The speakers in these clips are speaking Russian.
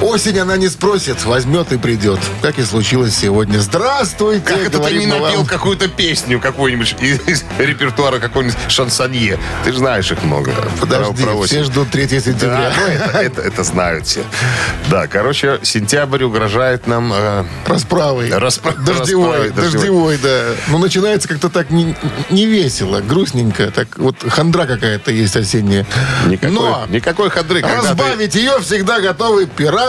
Осень она не спросит, возьмет и придет. Как и случилось сегодня. Здравствуйте, Как это ты не напел какую-то песню какую-нибудь из, из репертуара какого-нибудь шансонье? Ты же знаешь их много. Подожди, Про все ждут 3 Да, сентября. ну это, это- это знают все. Да, короче, сентябрь угрожает нам... э, Расправой. Распра- Дождевой, расправой, дождевой, да. Ну, начинается как-то так не, не весело, грустненько. Так вот хандра какая-то есть осенняя. никакой, Но никакой хадры. когда ты- разбавить ее всегда готовы пираты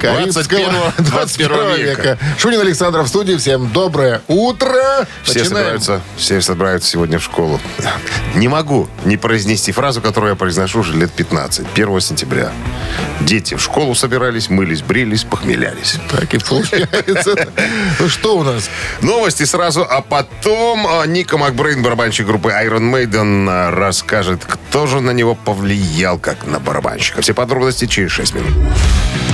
Карибского 21 21 века. Шунин Александров в студии. Всем доброе утро. Все Начинаем. собираются, все собираются сегодня в школу. Не могу не произнести фразу, которую я произношу уже лет 15. 1 сентября. Дети в школу собирались, мылись, брились, похмелялись. Так и получается. Ну что у нас? Новости сразу, а потом а, Ника Макбрейн, барабанщик группы Iron Maiden, а, расскажет, кто же на него повлиял, как на барабанщика. Все подробности через 6 минут.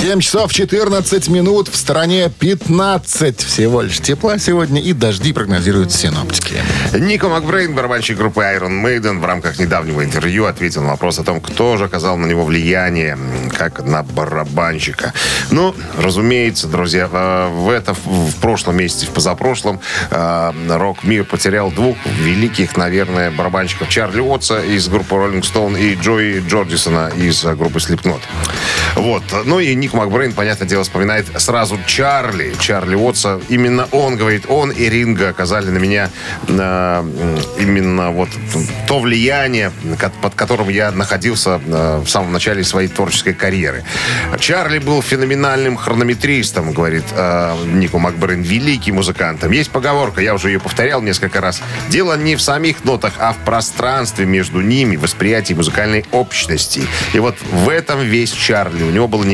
7 часов 14 минут. В стране 15 всего лишь тепла сегодня. И дожди прогнозируют синоптики. Ника Макбрейн, барабанщик группы Iron Maiden, в рамках недавнего интервью ответил на вопрос о том, кто же оказал на него влияние, как на барабанщика. Ну, разумеется, друзья, э, в это в прошлом месяце, в позапрошлом, э, рок-мир потерял двух великих, наверное, барабанщиков. Чарли Уотса из группы Rolling Stone и Джои Джордисона из группы Slipknot. Вот. Ну и Ник Макбрейн, понятное дело, вспоминает сразу Чарли. Чарли Уотса. Именно он, говорит, он и Ринга оказали на меня э, именно вот то влияние, под которым я находился э, в самом начале своей творческой карьеры. Чарли был феноменальным хронометристом, говорит э, Нику Макбрейн, великий музыкантом. Есть поговорка, я уже ее повторял несколько раз. Дело не в самих нотах, а в пространстве между ними, восприятии музыкальной общности. И вот в этом весь Чарли. У него было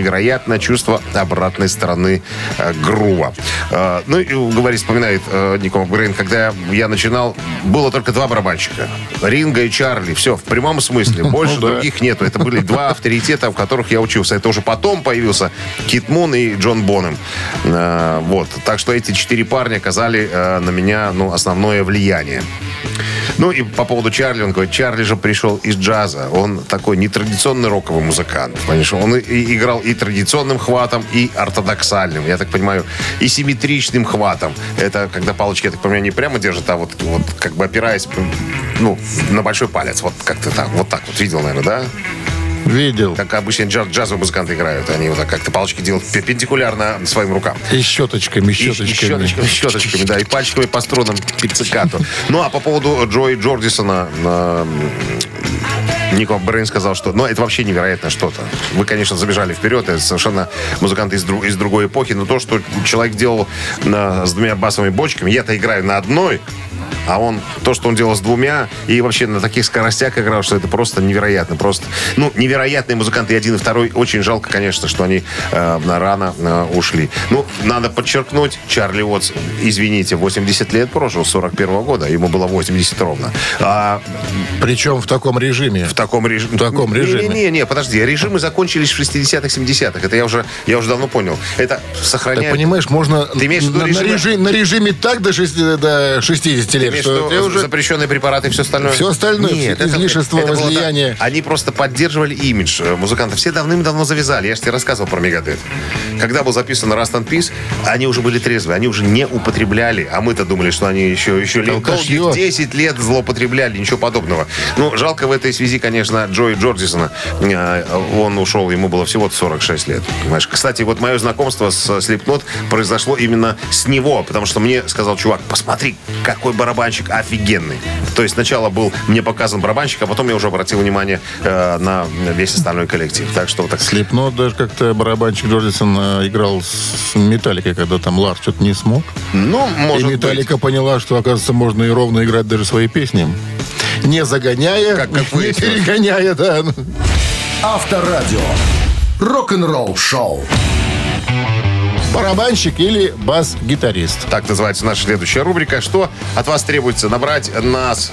невероятное чувство обратной стороны э, грува. Э, ну, и, говорит, вспоминает э, Нико Макбрейн, когда я начинал, было только два барабанщика. Ринга и Чарли. Все, в прямом смысле. Больше да. других нету. Это были два авторитета, в которых я учился. Это уже потом появился Кит Мун и Джон Бонем. Э, вот. Так что эти четыре парня оказали э, на меня ну, основное влияние. Ну и по поводу Чарли, он говорит, Чарли же пришел из джаза. Он такой нетрадиционный роковый музыкант. Понимаешь? Он и, и играл и традиционным хватом, и ортодоксальным, я так понимаю, и симметричным хватом. Это когда палочки, я так понимаю, не прямо держат, а вот, вот как бы опираясь ну, на большой палец. Вот как-то так. Вот так вот видел, наверное, да? Видел. Как обычно джаз, джазовые музыканты играют. Они вот так как-то палочки делают перпендикулярно своим рукам. И щеточками, И- щеточками. И щеточками, щеточками, да, и пальчиками по струнам пиццикату. Ну, а по поводу Джои Джордисона, Нико Брейн сказал, что, ну, это вообще невероятно что-то. Вы, конечно, забежали вперед, это совершенно музыканты из, дру- из другой эпохи, но то, что человек делал на- с двумя басовыми бочками, я-то играю на одной, а он, то, что он делал с двумя, и вообще на таких скоростях играл, что это просто невероятно. Просто, ну, невероятные музыканты и один, и второй. Очень жалко, конечно, что они э, рано э, ушли. Ну, надо подчеркнуть, Чарли Уотс, извините, 80 лет прожил, с 41 года, ему было 80 ровно. А Причем в таком режиме. в таком режиме. В таком режиме. Не-не-не, подожди, режимы закончились в 60-х, 70-х. Это я уже, я уже давно понял. Это Так, сохраняет... понимаешь, можно Ты имеешь на, на режимы? режим- на режиме так до, шести- до 60 лет, В что ты уже... запрещенные препараты и все остальное? Всё остальное, Нет, все излишества, было возлияние. так. Они просто поддерживали имидж э, музыкантов. Все давным-давно завязали. Я же тебе рассказывал про Мегадет. Когда был записан Rust and Peace, они уже были трезвые, они уже не употребляли. А мы-то думали, что они еще, еще лет Алкашье. долгих 10 лет злоупотребляли, ничего подобного. Ну, жалко в этой связи, конечно, Джои Джордисона. Э, Он ушел, ему было всего 46 лет. Понимаешь? Кстати, вот мое знакомство с Slipknot произошло именно с него, потому что мне сказал чувак, посмотри, какой барабанщик офигенный. То есть сначала был мне показан барабанщик, а потом я уже обратил внимание э, на весь остальной коллектив. Так что вот так Слепнот даже как-то барабанщик Джордисон э, играл с Металликой, когда там Ларс что-то не смог. Ну, может и Металлика поняла, что, оказывается, можно и ровно играть даже свои песни. Не загоняя, Как- как не перегоняя, да. Авторадио. Рок-н-ролл шоу. Барабанщик или бас-гитарист. Так называется наша следующая рубрика. Что от вас требуется? Набрать нас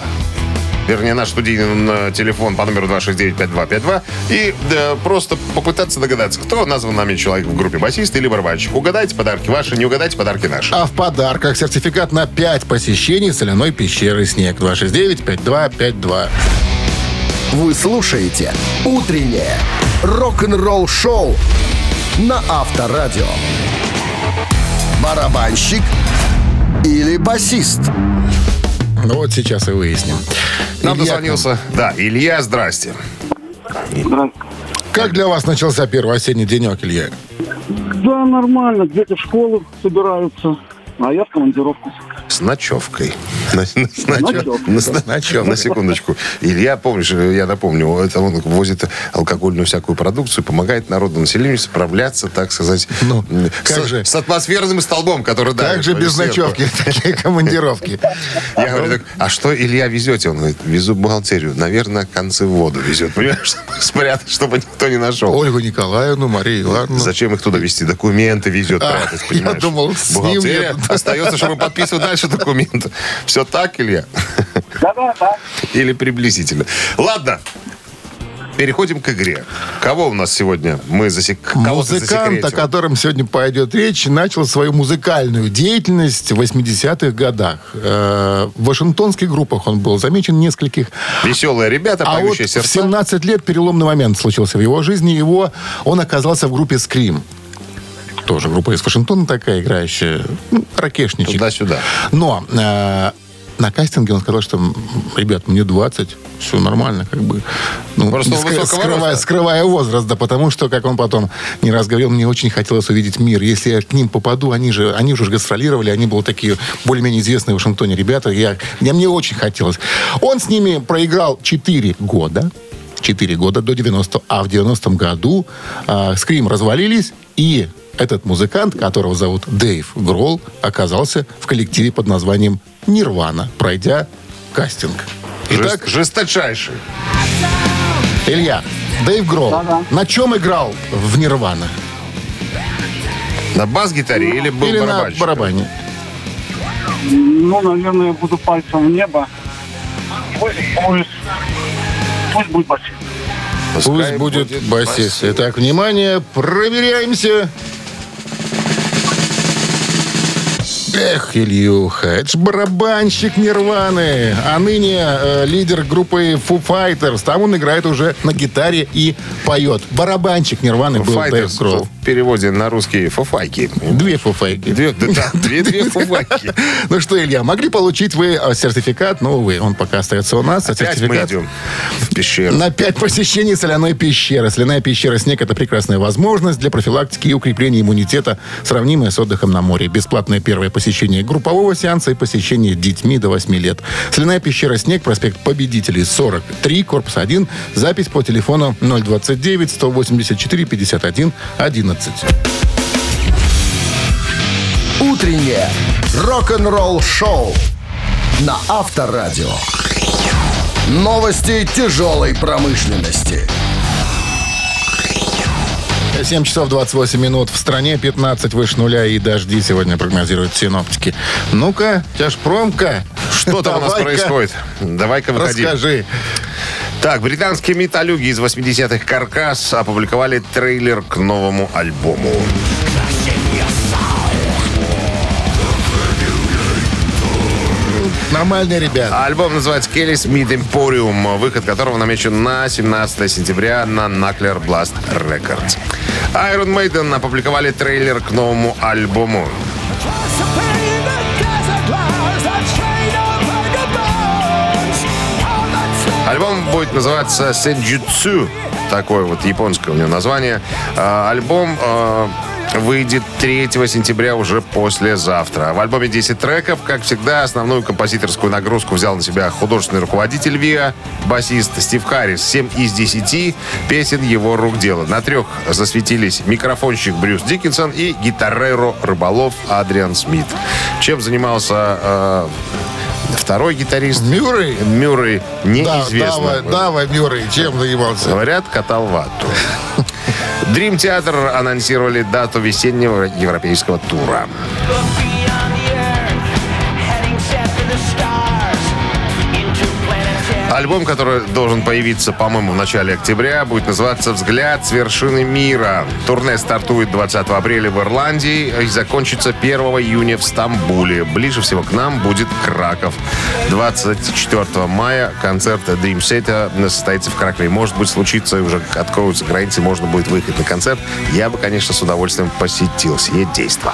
вернее, наш студийный э, телефон по номеру 269-5252, и да, просто попытаться догадаться, кто назван нами человек в группе басист или барабанщик. Угадайте подарки ваши, не угадайте подарки наши. А в подарках сертификат на 5 посещений соляной пещеры «Снег» 269-5252. Вы слушаете «Утреннее рок-н-ролл-шоу» на Авторадио. Барабанщик или басист? Ну вот сейчас и выясним. Нам Илья, дозвонился. Да, Илья, здрасте. Как для вас начался первый осенний денек, Илья? Да, нормально. Дети в школу собираются, а я в командировку. С ночевкой. На, на- с ночевкой, на- с- да. ночевкой. на секундочку. Илья, помнишь, я напомню, это он возит алкогольную всякую продукцию, помогает народу населению справляться, так сказать, Ну, как с, же? с атмосферным столбом, который давит Как же без ночевки такие командировки? Я говорю, так, а что, Илья, везете? Он говорит, везу бухгалтерию. Наверное, концы в воду везет. Понимаешь, спрятать, чтобы никто не нашел. Ольгу Николаевну, Марию Ивановну. Зачем их туда везти? Документы везет А, прятать, я понимаешь? думал, с ним остается, чтобы подписывать дальше документы. Все так, Илья? Да-да-да. Или приблизительно. Ладно. Переходим к игре. Кого у нас сегодня мы засек... Музыкант, о котором сегодня пойдет речь, начал свою музыкальную деятельность в 80-х годах. Э, В вашингтонских группах он был замечен нескольких. Веселые ребята, А вот поющие в сердца. 17 лет переломный момент случился в его жизни. Его, он оказался в группе «Скрим». Тоже группа из Вашингтона такая, играющая. Ну, ракешничек. Туда-сюда. Но э, на кастинге он сказал, что, ребят, мне 20, все нормально, как бы. Ну, Просто высокого скрывая, роста. скрывая возраст, да, потому что, как он потом не раз говорил, мне очень хотелось увидеть мир. Если я к ним попаду, они же, они уже гастролировали, они были такие более-менее известные в Вашингтоне ребята, я, я, мне очень хотелось. Он с ними проиграл 4 года, 4 года до 90 а в 90-м году э, Скрим развалились, и этот музыкант, которого зовут Дэйв Гролл, оказался в коллективе под названием «Нирвана», пройдя кастинг. Итак, Жест- Жесточайший. Илья, Дэйв Гролл Да-да. на чем играл в «Нирвана»? На бас-гитаре или был Или на барабане? Ну, наверное, я буду пальцем в небо. Пусть, пусть, пусть будет басист. Пусть будет, басист. Итак, внимание, проверяемся. Эх, Ильюха, это ж барабанщик Нирваны, а ныне э, лидер группы Foo Fighters. Там он играет уже на гитаре и поет. Барабанщик Нирваны был Дэйв Файтерс Гролл. в переводе на русский фуфайки. Две фуфайки. Две, да, две, две фуфайки. Ну что, Илья, могли получить вы э, сертификат, но, увы, он пока остается у нас. а Опять мы сертификат идем в пещеру. на 5 посещений соляной пещеры. Соляная пещера «Снег» — это прекрасная возможность для профилактики и укрепления иммунитета, сравнимая с отдыхом на море. Бесплатное первое посещение группового сеанса и посещение детьми до 8 лет. Соляная пещера «Снег», проспект Победителей, 43, корпус 1. Запись по телефону 029 184 51 11. Утреннее рок-н-ролл-шоу на Авторадио. Новости тяжелой промышленности. 7 часов 28 минут. В стране 15 выше нуля и дожди сегодня прогнозируют синоптики. Ну-ка, тяжпромка. Что там у нас происходит? Давай-ка выходи. Расскажи. Так, британские металюги из 80-х «Каркас» опубликовали трейлер к новому альбому. Нормальные ребята. Альбом называется «Келли Смит Emporium», выход которого намечен на 17 сентября на Knuckler Blast Records. Iron Maiden опубликовали трейлер к новому альбому. Называться «Сенджутсу». Такое вот японское у него название. А, Альбом а, выйдет 3 сентября уже послезавтра. В альбоме 10 треков. Как всегда, основную композиторскую нагрузку взял на себя художественный руководитель ВИА, басист Стив Харрис. 7 из 10 песен его рук дело. На трех засветились микрофонщик Брюс Диккенсон и гитареро рыболов Адриан Смит. Чем занимался э, второй гитарист? Мюррей? Мюррей Да, неизвестно. Дава, Дава Мюррей, чем занимался? Говорят, катал вату. Дрим Театр анонсировали дату весеннего европейского тура. Альбом, который должен появиться, по-моему, в начале октября, будет называться «Взгляд с вершины мира». Турне стартует 20 апреля в Ирландии и закончится 1 июня в Стамбуле. Ближе всего к нам будет Краков. 24 мая концерт Dream Set состоится в Кракове. Может быть, случится, и уже откроются границы, можно будет выехать на концерт. Я бы, конечно, с удовольствием посетил сие действо.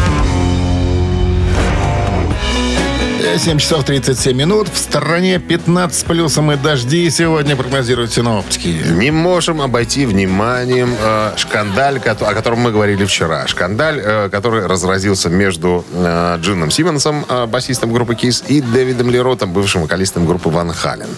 7 часов 37 минут. В стороне 15 с плюсом и дожди сегодня прогнозируют синоптики. Не можем обойти вниманием э, шкандаль, о котором мы говорили вчера. Шкандаль, э, который разразился между э, Джином Симмонсом, э, басистом группы Кис, и Дэвидом Леротом, бывшим вокалистом группы Ван Хален.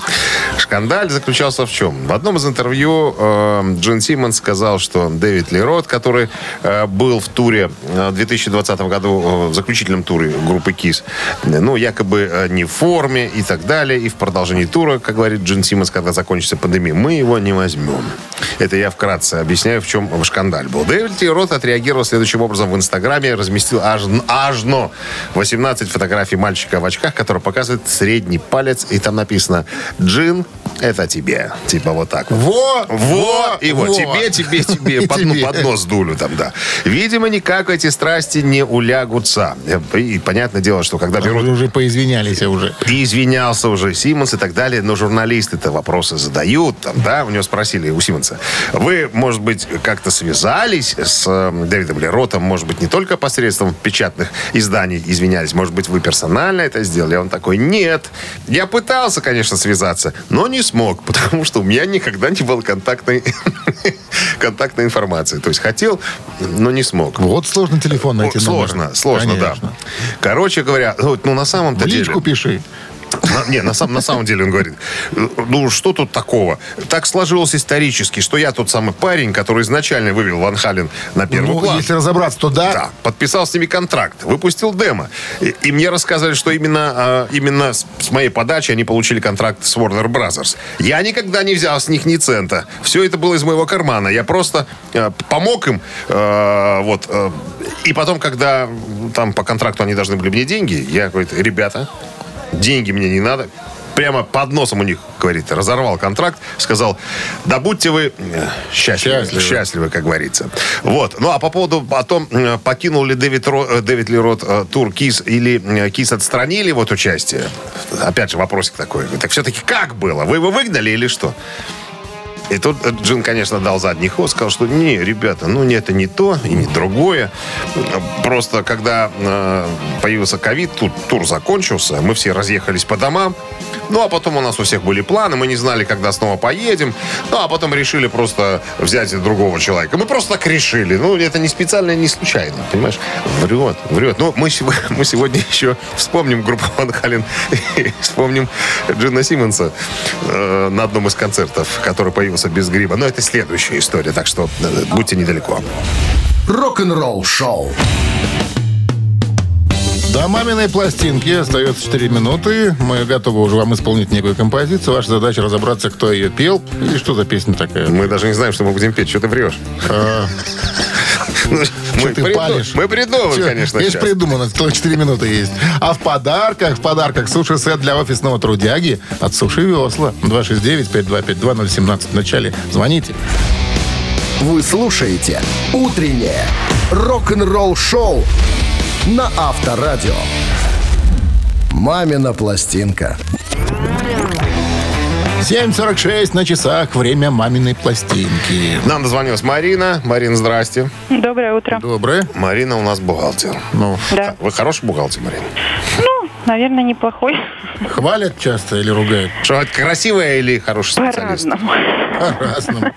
Шкандаль заключался в чем? В одном из интервью э, Джин Симмонс сказал, что Дэвид Лерот, который э, был в туре э, в 2020 году, э, в заключительном туре группы Кис, ну, якобы э, не в форме и так далее, и в продолжении тура, как говорит Джин Симмонс, когда закончится пандемия, мы его не возьмем. Это я вкратце объясняю, в чем шкандаль был. Дэвид Лерот отреагировал следующим образом в Инстаграме, разместил аж, аж но 18 фотографий мальчика в очках, который показывает средний палец, и там написано «Джин, это тебе». Типа вот так вот. Во! Во! И вот во. тебе, тебе, тебе, под, ну, тебе. под нос дулю там, да. Видимо, никак эти страсти не улягутся. И понятное дело, что когда берут Уже, уже поизвинялись уже. и извинялся уже Симмонс и так далее, но журналисты-то вопросы задают, там, да, у него спросили, у Симмонса, вы, может быть, как-то связались с э, Дэвидом Леротом, может быть, не только посредством печатных изданий извинялись, может быть, вы персонально это сделали? А он такой, нет, я пытался, конечно, связаться, но не смог, потому что у меня никогда не было контактной, контактной информации. То есть хотел, но не смог. Вот сложно телефон найти. Сложно, номер. сложно, Конечно. да. Короче говоря, ну, на самом-то В деле... личку пиши. На- не, на, сам- на самом деле он говорит, ну что тут такого? Так сложилось исторически, что я тот самый парень, который изначально вывел Ван Хален на первый Ну, план. если разобраться, то да. Да, подписал с ними контракт, выпустил демо. И, и мне рассказали, что именно, а, именно с, с моей подачи они получили контракт с Warner Brothers. Я никогда не взял с них ни цента. Все это было из моего кармана. Я просто э, помог им. э, вот, э, и потом, когда там по контракту они должны были мне деньги, я говорю, ребята, деньги мне не надо. Прямо под носом у них, говорит, разорвал контракт, сказал, да будьте вы э, счастливы, Счастливы. счастливы, как говорится. Вот. Ну, а по поводу о том, э, покинул ли Дэвид, Ро- э, Дэвид Лерот тур КИС или КИС отстранили вот участие, опять же, вопросик такой. Так все-таки как было? Вы его выгнали или что? И тут Джин, конечно, дал задний ход, сказал, что не, ребята, ну не это не то и не другое. Просто когда э, появился ковид, тут тур закончился, мы все разъехались по домам. Ну, а потом у нас у всех были планы, мы не знали, когда снова поедем. Ну, а потом решили просто взять другого человека. Мы просто так решили. Ну, это не специально, не случайно, понимаешь? Врет, врет. Ну, мы, мы сегодня еще вспомним группу Ван Хален и вспомним Джина Симмонса э, на одном из концертов, который появился без гриба. Но это следующая история, так что э, будьте недалеко. Рок-н-ролл шоу. До маминой пластинки остается 4 минуты. Мы готовы уже вам исполнить некую композицию. Ваша задача разобраться, кто ее пел и что за песня такая. Мы даже не знаем, что мы будем петь. Что ты врешь? Мы ты приду- палишь? мы придумаем, Чё, конечно, Есть сейчас. придумано, целых 4 минуты есть. А в подарках, в подарках суши-сет для офисного трудяги от Суши Весла. 269-5252-017 в начале. Звоните. Вы слушаете «Утреннее рок-н-ролл шоу» на Авторадио. «Мамина пластинка». 7.46 на часах. Время маминой пластинки. Нам дозвонилась Марина. Марина, здрасте. Доброе утро. Доброе. Марина у нас бухгалтер. Ну, Да. Вы хороший бухгалтер, Марина? Ну, наверное, неплохой. хвалят часто или ругают? Что, это красивая или хороший специалист? По-разному. По-разному.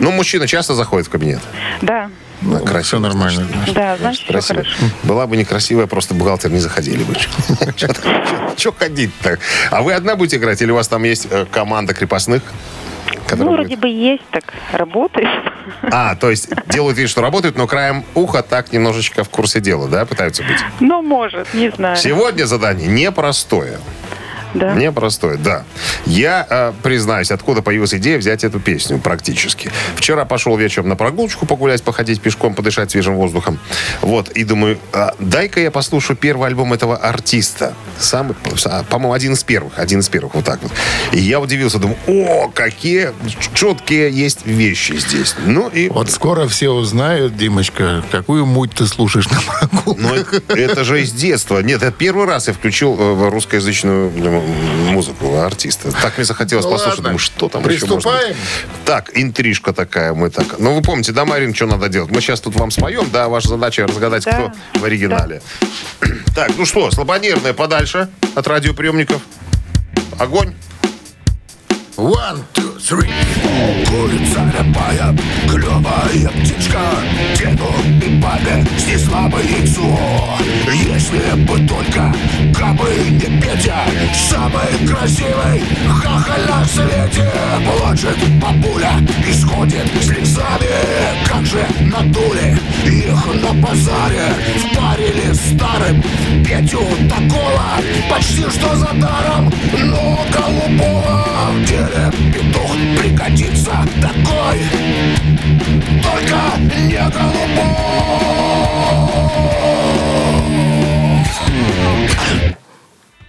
Ну, мужчина часто заходит в кабинет. Да, Да, Все красиво. нормально. да, значит, все Красиво. хорошо. Была бы некрасивая, просто бухгалтер не заходили бы. Че ходить-то? А вы одна будете играть или у вас там есть э, команда крепостных? Ну, которая вроде будет? бы есть, так работает. А, то есть делают вид, что работают, но краем уха так немножечко в курсе дела, да, пытаются быть? Ну, может, не знаю. Сегодня задание непростое. Да. Непростой, да. Я э, признаюсь, откуда появилась идея взять эту песню практически. Вчера пошел вечером на прогулочку погулять, походить пешком, подышать свежим воздухом. Вот, и думаю, а, дай-ка я послушаю первый альбом этого артиста. Самый, а, по-моему, один из первых. Один из первых, вот так вот. И я удивился, думаю, о, какие четкие есть вещи здесь. Ну и... Вот скоро все узнают, Димочка, какую муть ты слушаешь на прогулках. Но это, это же из детства. Нет, это первый раз я включил э, русскоязычную м, музыку артиста. Так мне захотелось Ну послушать. ладно. Думаю, что там еще можно Приступаем? Так, интрижка такая. Мы так. Ну, вы помните, да, Марин, что надо делать? Мы сейчас тут вам споем, да, ваша задача разгадать, Да. кто в оригинале. Так, ну что, слабонервная подальше от радиоприемников. Огонь. One, two, three. Курица рябая, клевая птичка Деду и папе снесла бы яйцо Если бы только кабы не Петя Самый красивый хахаль на свете Плачет бабуля и сходит Как же надули их на базаре Впарили старым Петю такого Почти что за даром Но голубого в деле петух пригодится такой. Только не голубой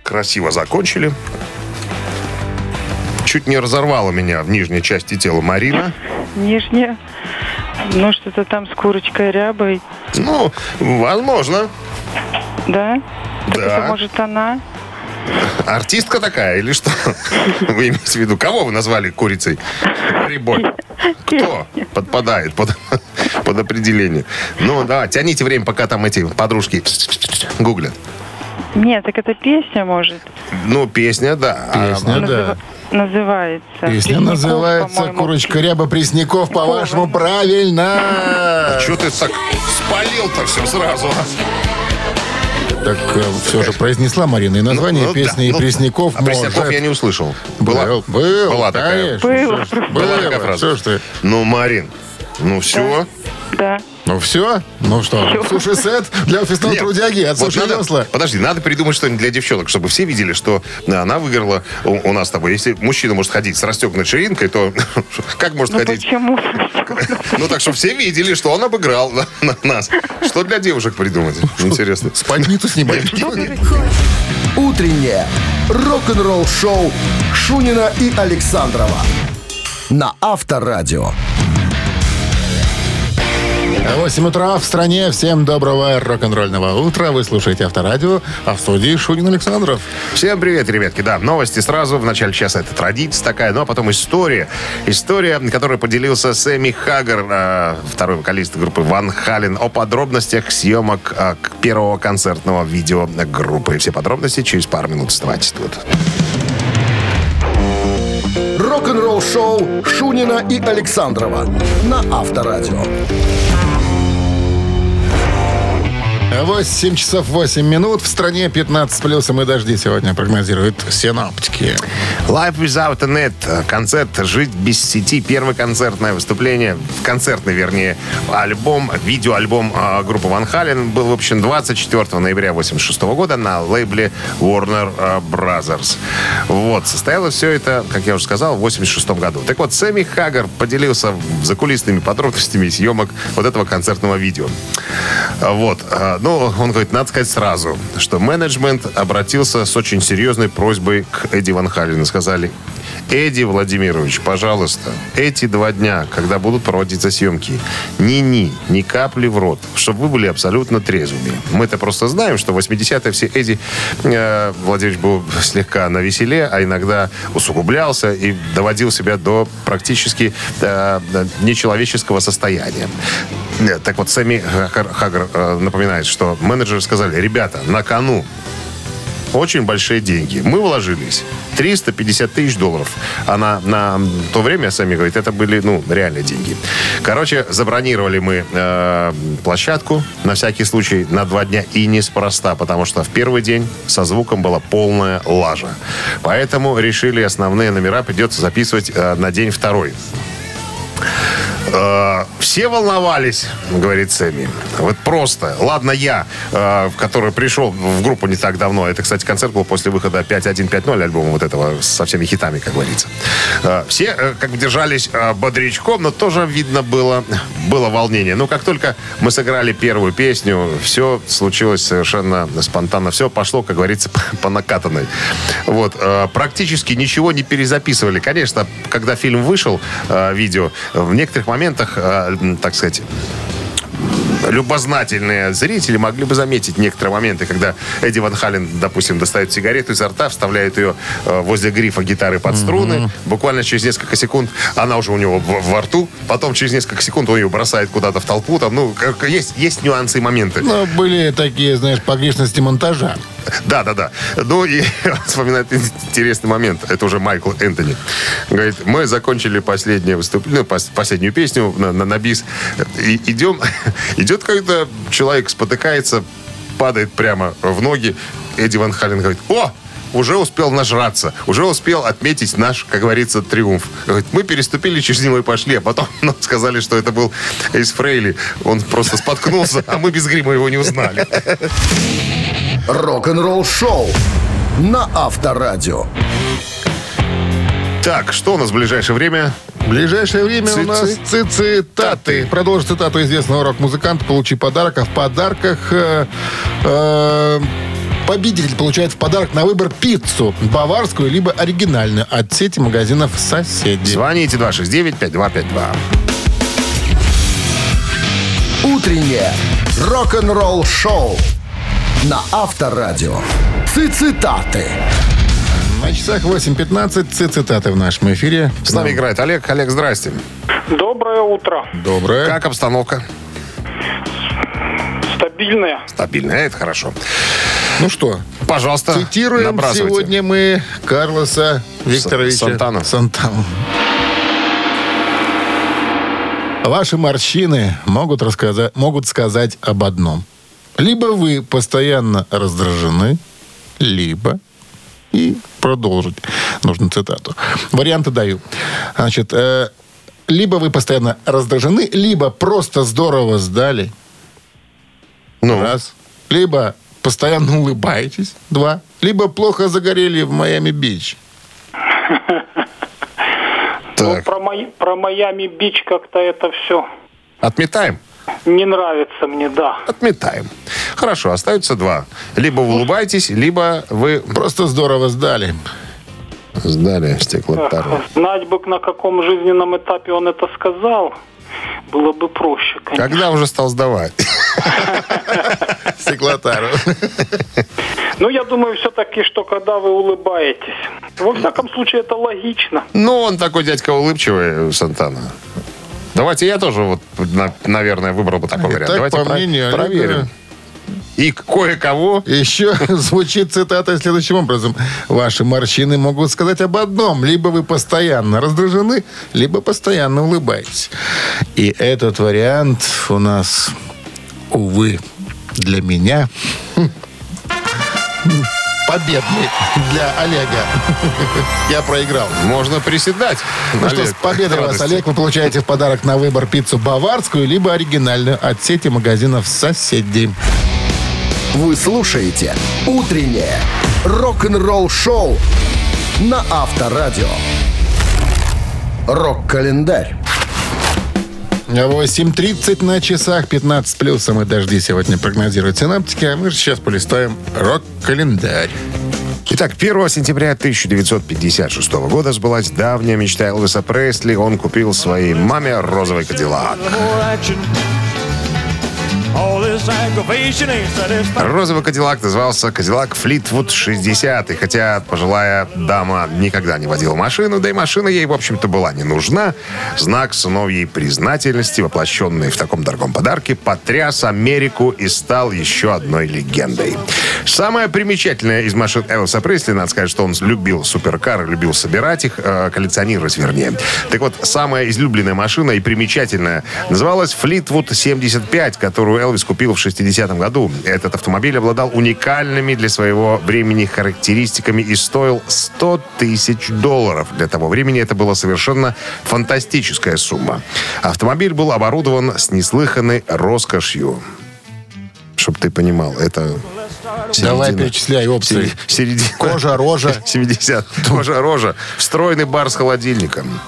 Красиво закончили. Чуть не разорвала меня в нижней части тела Марина. Нижняя. Ну, что-то там с курочкой рябой. Ну, возможно. Да? Так Да. это может она? Артистка такая или что? Вы имеете в виду, кого вы назвали курицей? Рябой. Кто подпадает под, под определение? Ну, да, тяните время, пока там эти подружки гуглят. Нет, так это песня может. Ну, песня, да. А, Песня, да. Называ- Называется. Песня Пресняков, называется. «Курочка ряба Пресняков». По-вашему, правильно. Что ты так спалил-то все сразу? а? Так все же произнесла Марина и название Ну, да, песни, и ну, Пресняков А Пресняков может. я не услышал. Был, был, была такая. конечно. Что ж, Была такая фраза. Что ж ты? Ну, Марин, ну все. Да. Ну все? Ну что, суши-сет для офисного Нет, трудяги от вот Суши Весла. Подожди, надо придумать что-нибудь для девчонок, чтобы все видели, что да, она выиграла у, у нас с тобой. Если мужчина может ходить с расстегнутой ширинкой, то как может Ну ходить? почему? Ну так, чтобы все видели, что он обыграл на нас. Что для девушек придумать? Интересно. Спальницу снимать. Утреннее рок-н-ролл-шоу Шунина и Александрова на Авторадио. 8 утра в стране. Всем доброго рок-н-ролльного утра. Вы слушаете Авторадио, а в студии Шунин Александров. Всем привет, ребятки. Да, новости сразу. В начале часа это традиция такая, ну а потом история. История, которую поделился Сэмми Хаггар, э, второй вокалист группы Ван Хален, о подробностях съемок э, первого концертного видео группы. Все подробности через пару минут. Оставайтесь тут. Рок-н-ролл-шоу Шунина и Александрова на Авторадио. 8 часов 8 минут. В стране 15 с плюсом и дожди сегодня прогнозируют синоптики. Live Without a Net. Концерт «Жить без сети». Первое концертное выступление. Концертный, вернее, альбом, видеоальбом э, группы Ван Хален был выпущен 24 ноября 86 года на лейбле Warner э, Brothers. Вот. Состоялось все это, как я уже сказал, в 86 году. Так вот, Сэмми Хаггар поделился закулисными подробностями съемок вот этого концертного видео. Вот. Э, Ну, он говорит, надо сказать сразу, что менеджмент обратился с очень серьезной просьбой к Эдди Ван Халену. Сказали, Эдди Владимирович, пожалуйста, эти два дня, когда будут проводиться съемки, ни-ни, ни капли в рот, чтобы вы были абсолютно трезвыми. Мы-то просто знаем, что в 80-е все Эдди э, Владимирович был слегка на веселе, а иногда усугублялся и доводил себя до практически э, нечеловеческого состояния. Нет, Так вот, Сэмми Хаггар, э, напоминает, что менеджеры сказали, ребята, на кону очень большие деньги. Мы вложились 350 тысяч долларов. А на, на то время, сами говорит, это были, ну, реальные деньги. Короче, забронировали мы э, площадку на всякий случай на два дня и неспроста, потому что в первый день со звуком была полная лажа. Поэтому решили основные номера придется записывать э, на день второй. Э, все волновались, говорит Сэмми. Вот просто. Ладно, я, э, который пришел в группу не так давно. Это, кстати, концерт был после выхода 5.1.5.0 альбома вот этого со всеми хитами, как говорится. Э, все как бы держались бодрячком, но тоже видно было, было волнение. Но как только мы сыграли первую песню, все случилось совершенно спонтанно. Все пошло, как говорится, по, накатанной. Вот. Практически ничего не перезаписывали. Конечно, когда фильм вышел, видео, в некоторых моментах, э, м, так сказать, любознательные зрители могли бы заметить некоторые моменты, когда Эдди Ван Хален, допустим, достает сигарету изо рта, вставляет ее э, возле грифа гитары под струны. Буквально через несколько секунд она уже у него в- во рту. Потом через несколько секунд он ее бросает куда-то в толпу. Там, ну, как- есть, есть нюансы и моменты. Но были такие, знаешь, погрешности монтажа. Да, да, да. Ну и вспоминает интересный момент. Это уже Майкл Энтони. Говорит, мы закончили последнее выступление, ну, пос- последнюю песню на, на, на бис. И идем, идет какой-то человек, спотыкается, падает прямо в ноги. Эдди Ван Хален говорит, о, уже успел нажраться, уже успел отметить наш, как говорится, триумф. Говорит, мы переступили через него и пошли, а потом нам сказали, что это был Эйс Фрейли. Он просто споткнулся, а мы без грима его не узнали. Рок-н-ролл шоу на Авторадио. Так, что у нас в ближайшее время? В ближайшее время у нас Ци- цитаты. Продолжи цитату известного рок-музыканта. Получи подарок. А в подарках э, э, победитель получает в подарок на выбор пиццу. Баварскую, либо оригинальную. От сети магазинов «Соседи». Звоните 269-5252. Утреннее рок-н-ролл шоу на Авторадио. Цитаты. На часах 8.15 ци- цитаты в нашем эфире. С нами играет Олег. Олег, здрасте. Доброе утро. Доброе. Как обстановка? Стабильное. Стабильная, это хорошо. Ну что, Пожалуйста, цитируем сегодня мы Карлоса Викторовича Сантану. Сантану. Ваши морщины могут, рассказать, могут сказать об одном. Либо вы постоянно раздражены, либо и продолжить. Нужно цитату. Варианты даю. Значит, э, либо вы постоянно раздражены, либо просто здорово сдали. Ну, Раз. Либо постоянно улыбаетесь. Два. Либо плохо загорели в Майами-Бич. Ну, так, про, Май- про Майами-Бич как-то это все отметаем? Не нравится мне, да. Отметаем. Хорошо, остаются два. Либо вы улыбаетесь, либо вы Просто здорово сдали. сдали стеклотару. Знать бы, на каком жизненном этапе он это сказал, было бы проще, конечно. Когда уже стал сдавать? Стеклотару. Ну, я думаю, все-таки, что когда вы улыбаетесь. Во всяком случае, это логично. Ну, он такой дядька улыбчивый, Сантана. Давайте я тоже, вот, на- наверное, выбрал бы такой вариант. Итак, Давайте по про- мнению Олега- проверим. И кое-кого Еще звучит цитата следующим образом. Ваши морщины могут сказать об одном. Либо вы постоянно раздражены, либо постоянно улыбаетесь. И этот вариант у нас, увы, для меня победный для Олега. Я проиграл. можно приседать. Ну что, с Олег, победой вас. Олег. Вы получаете в подарок на выбор пиццу баварскую, либо оригинальную от сети магазинов «Соседи». Вы слушаете «Утреннее рок-н-ролл шоу» на Авторадио. Рок-календарь. 8.30 на часах, 15 плюсом и дожди сегодня прогнозируют синаптики, а мы же сейчас полистаем рок-календарь. Итак, 1 сентября 1956 года сбылась давняя мечта Элвиса Пресли. Он купил своей маме розовый кадиллак. Розовый Кадиллак назывался Кадиллак Флитвуд 60. И хотя пожилая дама никогда не водила машину, да и машина ей, в общем-то, была не нужна, знак сыновьей признательности, воплощенный в таком дорогом подарке, потряс Америку и стал еще одной легендой. Самое примечательное из машин Элвиса Пресли, надо сказать, что он любил суперкары, любил собирать их, э, коллекционировать, вернее. Так вот, самая излюбленная машина и примечательная называлась Флитвуд 75, которую Элвис купил в 60-м году. Этот автомобиль обладал уникальными для своего времени характеристиками и стоил 100 тысяч долларов. Для того времени это была совершенно фантастическая сумма. Автомобиль был оборудован с неслыханной роскошью. Чтоб ты понимал, это Давай перечисляй опции. Середина. Кожа, рожа. 70. Кожа, рожа. Встроенный бар с холодильником.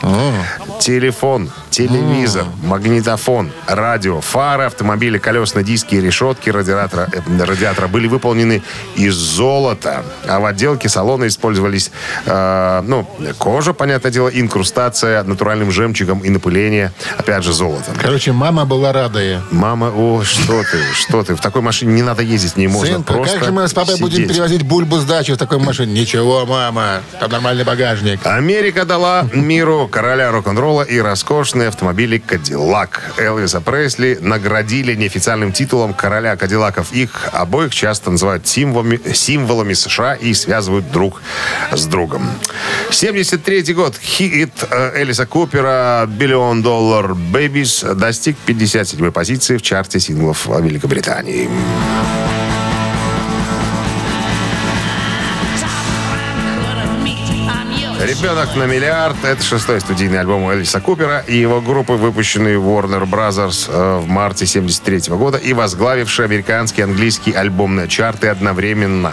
Телефон, телевизор, магнитофон, радио, фары, автомобили, колесные диски и решетки радиатора, э, радиатора были выполнены из золота. А в отделке салона использовались, э, ну, кожа, понятное дело, инкрустация натуральным жемчугом и напыление, опять же, золотом. Короче, мама была рада. Мама, о, что ты, что ты, в такой машине не надо ездить, не можно Сынка, просто как же мы с папой будем сидеть. перевозить бульбу с дачи в такой машине? Ничего, мама, там нормальный багажник. Америка дала миру короля рок-н-ролла и роскошные автомобили Кадиллак. Элвиса Пресли наградили неофициальным титулом короля Кадиллаков. Их обоих часто называют символами, символами США и связывают друг с другом. 73 год. Хит э, Элиса Купера «Биллион доллар Бэбис» достиг 57 позиции в чарте синглов Великобритании. «Ребенок на миллиард» — это шестой студийный альбом Элиса Купера и его группы, выпущенный Warner Brothers э, в марте 73 года и возглавивший американские и английские альбомные чарты одновременно.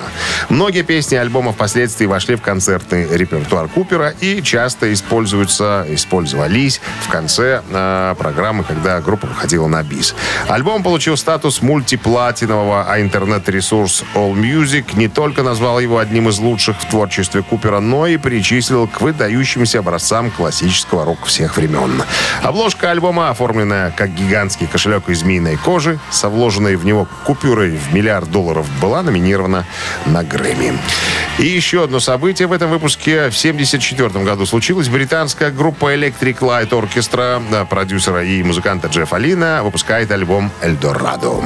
Многие песни альбома впоследствии вошли в концертный репертуар Купера и часто используются, использовались в конце э, программы, когда группа выходила на бис. Альбом получил статус мультиплатинового, а интернет-ресурс All Music не только назвал его одним из лучших в творчестве Купера, но и причислил к выдающимся образцам классического рока всех времен. Обложка альбома, оформленная как гигантский кошелек из змеиной кожи, со вложенной в него купюрой в миллиард долларов, была номинирована на Грэмми. И еще одно событие в этом выпуске. В 1974 году случилось. Британская группа Electric Light Orchestra, продюсера и музыканта Джеффа Лина, выпускает альбом «Эльдорадо».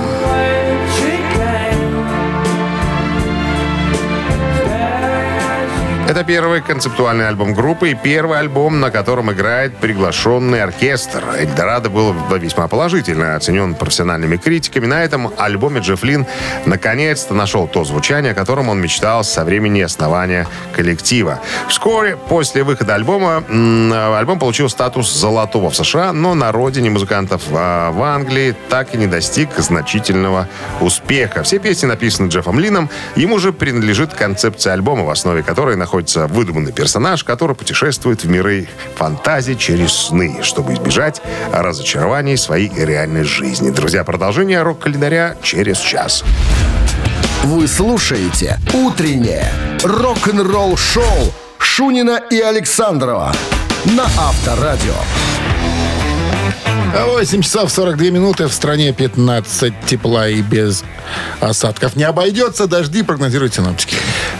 Это первый концептуальный альбом группы и первый альбом, на котором играет приглашенный оркестр. «Эльдорадо» был весьма положительно оценен профессиональными критиками. На этом альбоме Джефф Лин наконец-то нашел то звучание, о котором он мечтал со времени основания коллектива. Вскоре после выхода альбома м, альбом получил статус золотого в США, но на родине музыкантов а, в Англии так и не достиг значительного успеха. Все песни написаны Джеффом Лином. Ему же принадлежит концепция альбома, в основе которой находится выдуманный персонаж, который путешествует в миры фантазии через сны, чтобы избежать разочарований своей реальной жизни. Друзья, продолжение рок-календаря через час. Вы слушаете «Утреннее рок-н-ролл-шоу» Шунина и Александрова на Авторадио. 8 часов 42 минуты. В стране 15 тепла и без осадков. Не обойдется. Дожди прогнозируют синоптики.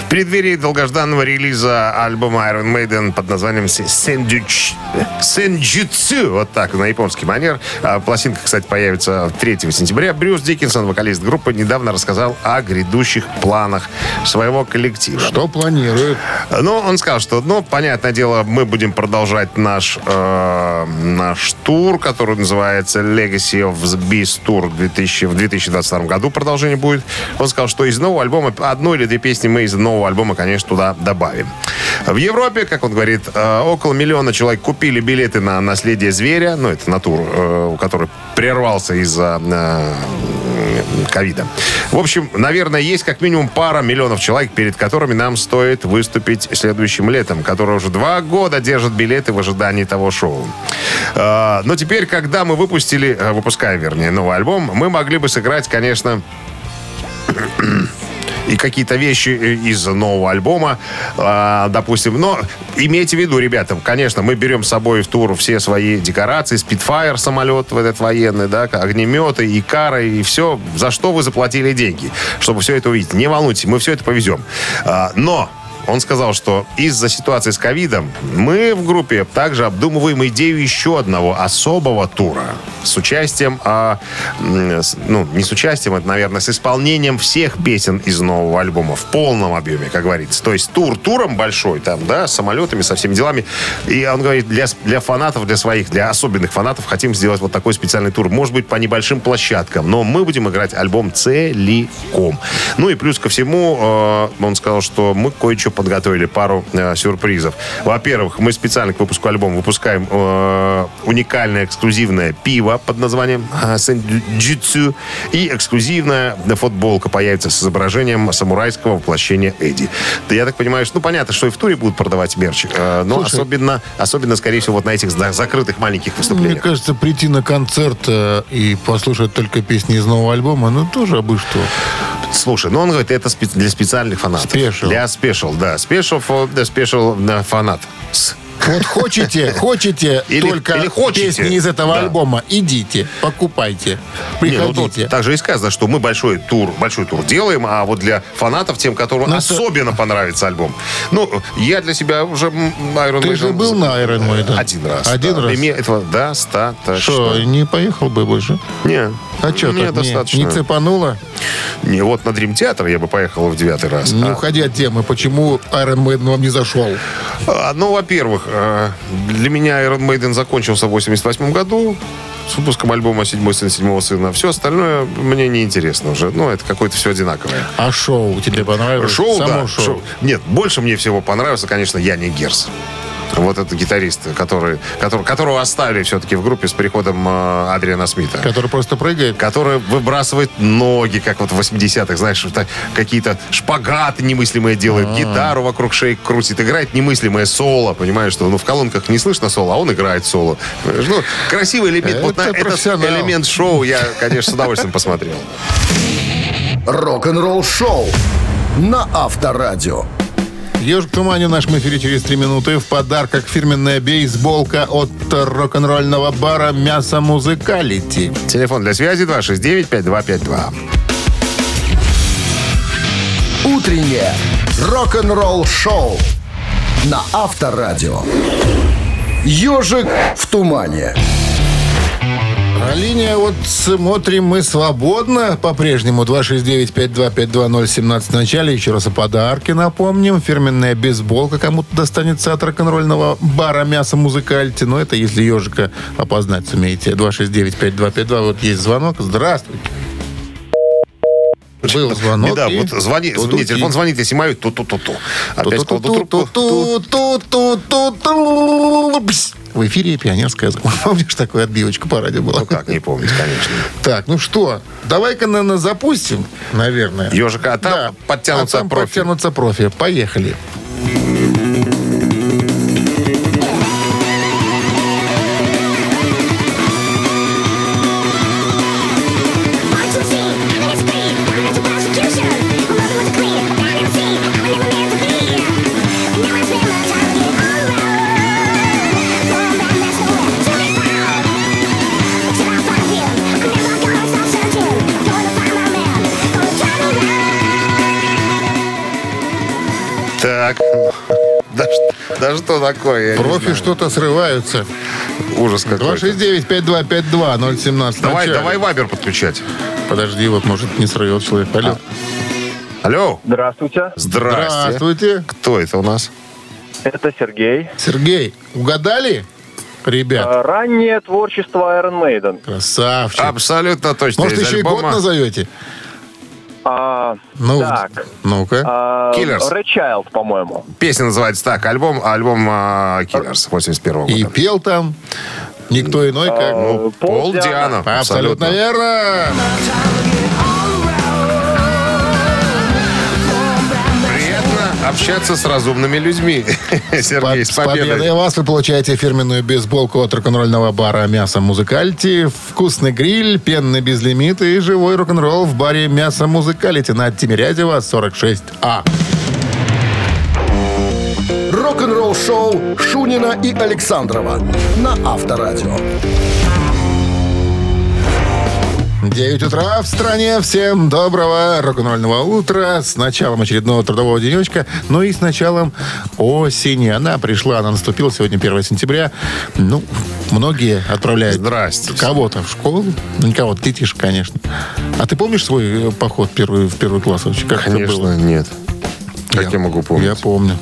В преддверии долгожданного релиза альбома Iron Maiden под названием «Сендюч- «Сенджутсу», вот так, на японский манер. А, Пластинка, кстати, появится 3 сентября. Брюс Диккенсон, вокалист группы, недавно рассказал о грядущих планах своего коллектива. Что планируют? Ну, он сказал, что, ну, понятное дело, мы будем продолжать наш, э, наш тур, который называется Legacy of the Beast Tour 2000, в 2022 году. Продолжение будет. Он сказал, что из нового альбома одну или две песни мы из нового альбома, конечно, туда добавим. В Европе, как он говорит, э, около миллиона человек купили билеты на «Наследие зверя», ну, это на тур, э, который прервался из-за э, ковида. В общем, наверное, есть как минимум пара миллионов человек, перед которыми нам стоит выступить следующим летом, которые уже два года держат билеты в ожидании того шоу. А, Но теперь, когда мы выпустили, э, выпускаем, вернее, новый альбом, мы могли бы сыграть, конечно, и какие-то вещи э, из нового альбома, а, допустим. Но имейте в виду, ребята, конечно, мы берем с собой в тур все свои декорации, Spitfire самолет в этот военный, да, огнеметы, и кары, и все, за что вы заплатили деньги, чтобы все это увидеть. Не волнуйтесь, мы все это повезем. А, но он сказал, что из-за ситуации с ковидом мы в группе также обдумываем идею еще одного особого тура с участием, а, ну, не с участием, это, наверное, с исполнением всех песен из нового альбома в полном объеме, как говорится. То есть тур туром большой, там, да, с самолетами, со всеми делами. И он говорит, для, для фанатов, для своих, для особенных фанатов хотим сделать вот такой специальный тур. Может быть, по небольшим площадкам, но мы будем играть альбом целиком. Ну и плюс ко всему, э, он сказал, что мы кое-что подготовили, пару э, сюрпризов. Во-первых, мы специально к выпуску альбома выпускаем э, уникальное эксклюзивное пиво под названием э, и эксклюзивная футболка появится с изображением самурайского воплощения Эдди. Да я так понимаю, что, ну, понятно, что и в туре будут продавать мерч, э, но Слушай. особенно, особенно, скорее всего, вот на этих за- закрытых маленьких Мне выступлениях. кажется, прийти на концерт э, и послушать только песни из нового альбома, ну тоже бы что. Слушай, ну он говорит, это для специальных фанатов. Special. Для special, да. Special, да, special да, фанат. С- Вот хочете, хотите Или- только или хотите. песни из этого Да. альбома, идите, покупайте, Не, ну тут приходите. также и сказано, что мы большой тур, большой тур делаем, а вот для фанатов, тем, которым Ну, это- особенно понравится альбом. Ну, я для себя уже Iron Ты Maiden же был на Iron Maiden? Один раз. Один да. раз? И мне этого достаточно. Что, не поехал бы больше? Не. А что Мне так не, достаточно. не цепануло? Не, вот на Дрим Театр я бы поехал в девятый раз. Не А- уходя от темы, почему Iron Maiden вам не зашел? А, Ну, во-первых, э, для меня Iron Maiden закончился в 88 году с выпуском альбома «Седьмой сын седьмого сына». Все остальное мне не интересно уже. Ну, это какое-то все одинаковое. А шоу тебе понравилось? Шоу, Само да. шоу. шоу. Нет, больше мне всего понравился, конечно, Яни Герс. Вот это гитарист, который, который, которого оставили все-таки в группе с приходом э, Адриана Смита. Который просто прыгает? Который выбрасывает ноги, как вот в 80-х, знаешь, какие-то шпагаты немыслимые делает, гитару вокруг шеи крутит, играет немыслимое соло, понимаешь, что ну, в колонках не слышно соло, а он играет соло. Ну, красивый элемент, вот на Это этот элемент шоу я, конечно, с удовольствием посмотрел. Рок-н-ролл шоу на Авторадио. Ежик в тумане в нашем эфире через три минуты. В подарках фирменная бейсболка от рок-н-ролльного бара «Мясо Музыкалити». Телефон для связи 269-5252. Утреннее рок-н-ролл шоу на Авторадио. Ежик в тумане. А линия вот смотрим мы свободно по-прежнему. 269-5252017 в начале. Еще раз о подарке напомним. Фирменная бейсболка кому-то достанется от рок-н-ролльного бара «Мясо Музыкальти». Но это если ежика опознать сумеете. 269-5252. Вот есть звонок. Здравствуйте. Был звонок. Да, вот звони, не, телефон звонит, если мою, ту-ту-ту-ту. Опять кладу трубку. В эфире пионерская. Помнишь, такую отбивочку по радио была? Ну как не помнить, конечно. Так, ну что, давай-ка, наверное, запустим, наверное. Ежика, а там Да. подтянутся а там профи. подтянутся профи. Поехали. Так. Да что такое? Профи что-то срываются. Ужас какой 269-5252-017. Давай, Начали. давай вайбер подключать. Подожди, вот может не срывет человек. Алло. Алло. Здравствуйте, Здрасте. Здравствуйте. Кто это у нас? это Сергей. Сергей, угадали? Ребят, А, Раннее творчество Iron Maiden. красавчик. Абсолютно точно. Может, из еще и год альбома назовете? А, Ну, так, ну-ка. а, Killers. Red Child, по-моему. Песня называется так. Альбом, альбом а, Killers 81 И года. пел там никто иной, как... Ну, Пол Диано. Абсолютно верно. Общаться с разумными людьми. Сергей, с С победой победой. вас вы получаете фирменную бейсболку от рок-н-ролльного бара «Мясо Музыкальти», вкусный гриль, пенный безлимит и живой рок-н-ролл в баре «Мясо Музыкалити» на Тимирязева, 46А. Рок-н-ролл шоу Шунина и Александрова на Авторадио. 9 утра в стране. Всем доброго рок-н-ролльного утра. С началом очередного трудового денечка. Ну и с началом осени. Она пришла, она наступила сегодня 1 сентября. Ну, многие отправляют Здрасте. кого-то в школу. Ну, не кого-то, ты тише, конечно. А ты помнишь свой э, поход первый, в первый класс вообще? Как это Конечно, было? нет. Как я, могу помнить? Я помню.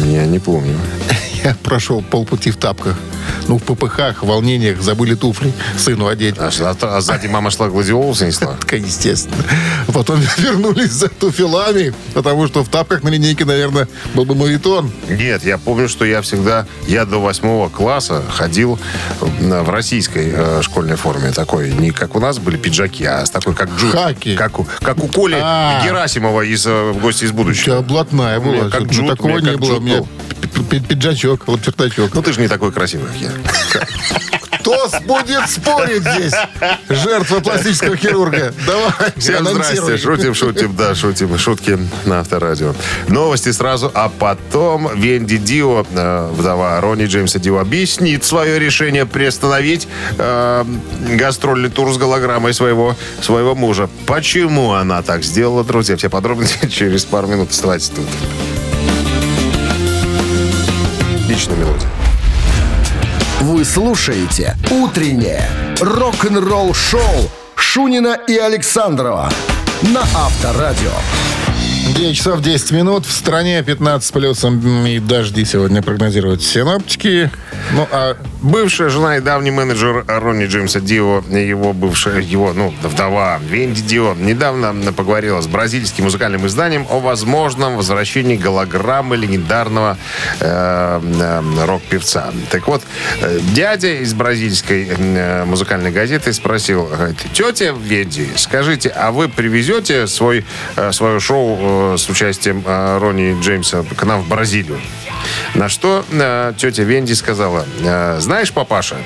Я не помню. Я прошел полпути в тапках. Ну, в попыхах, в волнениях забыли туфли сыну одеть. А, ш- а сзади мама шла гладиолусы несла? Така, естественно. Потом вернулись за туфелами, потому что в тапках на линейке, наверное, был бы мавитон. Нет, я помню, что я всегда, я до восьмого класса ходил в российской э, школьной форме. Такой, не как у нас были пиджаки, а с такой, как джут. Хаки. Как у, как у Коли А. Герасимова из э, «Гости из У тебя будущего». блатная была. как джут, такого не было. У меня пиджачок, вот пертачок. Ну, ты же не такой красивый, как я. Кто будет спорить здесь? Жертва пластического хирурга. Давай, Всем здрасте. Шутим, шутим, да, шутим. Шутки на Авторадио. Новости сразу, а потом Венди Дио, э, вдова Ронни Джеймса Дио, объяснит свое решение приостановить э, гастрольный тур с голограммой своего, своего мужа. Почему она так сделала, друзья? Все подробности через пару минут. Оставайтесь тут. Отличная мелодия. Вы слушаете «Утреннее рок-н-ролл-шоу» Шунина и Александрова на Авторадио. 9 часов 10 минут. В стране 15 с плюсом и дожди сегодня прогнозируют синоптики. Ну, а Бывшая жена и давний менеджер Ронни Джеймса Дио, его бывшая, его, ну, вдова Венди Дио, недавно поговорила с бразильским музыкальным изданием о возможном возвращении голограммы легендарного э, э, рок-певца. Так вот, э, дядя из бразильской э, музыкальной газеты спросил, тетя Венди, скажите, а вы привезете свой, э, свое шоу э, с участием э, Ронни Джеймса к нам в Бразилию? На что э, тетя Венди сказала, «Э, знаешь, папаша,